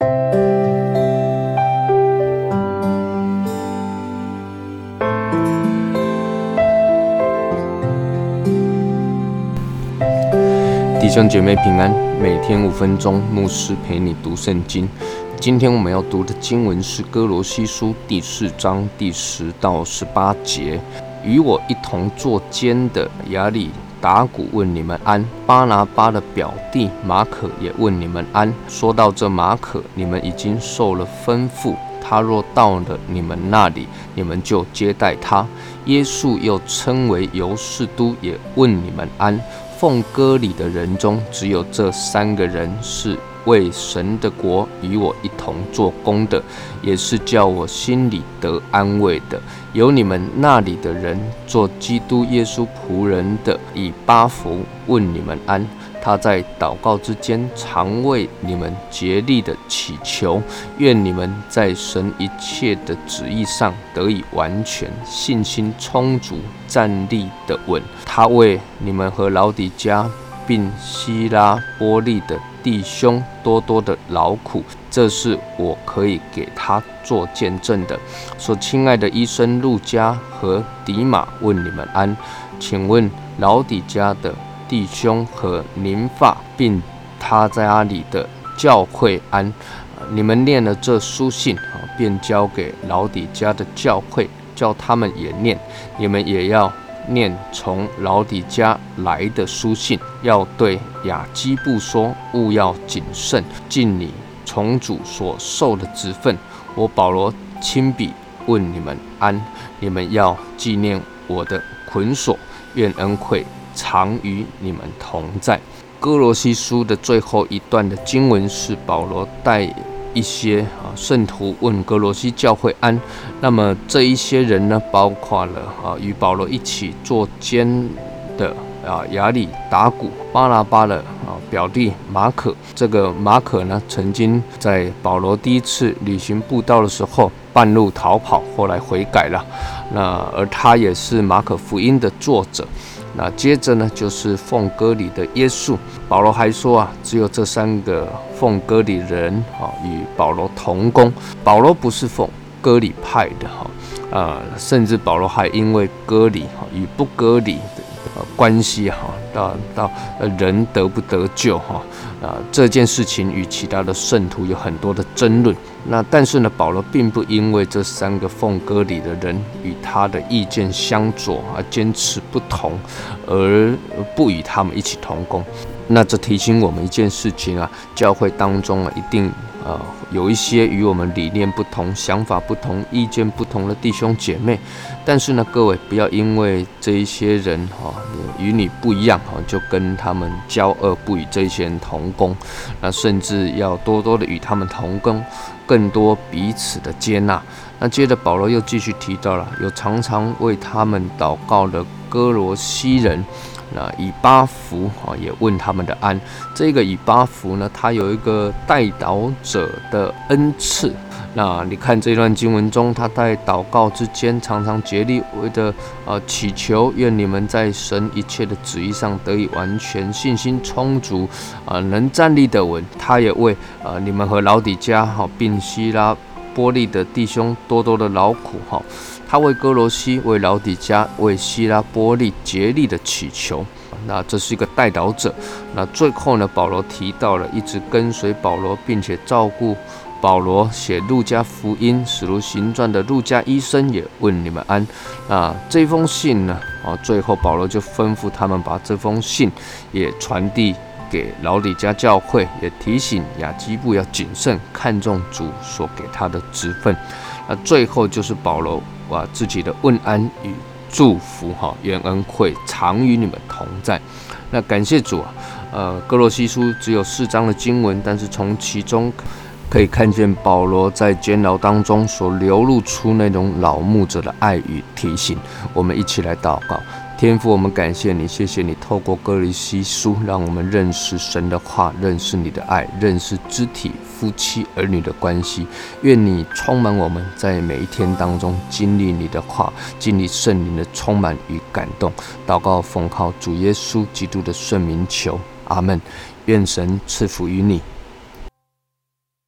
弟兄姐妹平安，每天五分钟，牧师陪你读圣经。今天我们要读的经文是哥罗西书第四章第十到十八节。与我一同作监的亚里达古问你们安，巴拿巴的表弟马可也问你们安。说到这马可，你们已经受了吩咐，他若到了你们那里，你们就接待他。耶稣又称为尤士都，也问你们安。奉歌里的人中，只有这三个人是为神的国与我一同做工的，也是叫我心里得安慰的。有你们那里的人做基督耶稣仆人的，以巴弗问你们安。他在祷告之间，常为你们竭力的祈求，愿你们在神一切的旨意上得以完全，信心充足，站立的稳。他为你们和老底家并希拉波利的弟兄多多的劳苦，这是我可以给他做见证的。说，亲爱的医生陆家和迪马问你们安，请问老底家的。弟兄和您发，并他在阿里的教会安，你们念了这书信啊，便交给老底家的教会，叫他们也念。你们也要念从老底家来的书信，要对雅基布说：勿要谨慎，尽你从主所受的职分。我保罗亲笔问你们安，你们要纪念我的捆锁，愿恩惠。常与你们同在。哥罗西书的最后一段的经文是保罗带一些啊圣徒问格罗西教会安。那么这一些人呢，包括了啊与保罗一起做监的啊亚里达古巴拉巴的啊表弟马可。这个马可呢，曾经在保罗第一次旅行布道的时候半路逃跑，后来悔改了。那而他也是马可福音的作者。那接着呢，就是奉歌里的耶稣。保罗还说啊，只有这三个奉歌里人哈，与保罗同工。保罗不是奉歌里派的哈，啊，甚至保罗还因为歌里哈与不歌里的关系哈，到到人得不得救哈。啊，这件事情与其他的圣徒有很多的争论。那但是呢，保罗并不因为这三个奉歌里的人与他的意见相左而坚持不同，而不与他们一起同工。那这提醒我们一件事情啊，教会当中啊，一定。呃，有一些与我们理念不同、想法不同、意见不同的弟兄姐妹，但是呢，各位不要因为这一些人哈与你不一样哈，就跟他们交恶，不与这些人同工，那甚至要多多的与他们同工，更多彼此的接纳。那接着保罗又继续提到了，有常常为他们祷告的哥罗西人。那以巴弗啊，也问他们的安。这个以巴弗呢，他有一个代祷者的恩赐。那你看这段经文中，他在祷告之间，常常竭力为的呃祈求，愿你们在神一切的旨意上得以完全，信心充足啊，能站立得稳。他也为呃你们和老底家哈，并希拉波利的弟兄多多的劳苦哈。他为哥罗西、为老底加、为希拉波利竭力的祈求，那这是一个代祷者。那最后呢，保罗提到了一直跟随保罗并且照顾保罗写路加福音、使徒行传的路加医生也问你们安。那这封信呢，啊，最后保罗就吩咐他们把这封信也传递给老李家教会，也提醒雅基布要谨慎看重主所给他的职分。那最后就是保罗。哇，自己的问安与祝福哈，愿恩惠常与你们同在。那感谢主啊，呃，哥罗西书只有四章的经文，但是从其中可以看见保罗在监牢当中所流露出那种老牧者的爱与提醒。我们一起来祷告。天父，我们感谢你，谢谢你透过哥林西书，让我们认识神的话，认识你的爱，认识肢体、夫妻、儿女的关系。愿你充满我们在每一天当中经历你的话，经历圣灵的充满与感动。祷告奉靠主耶稣基督的圣名求，阿门。愿神赐福于你。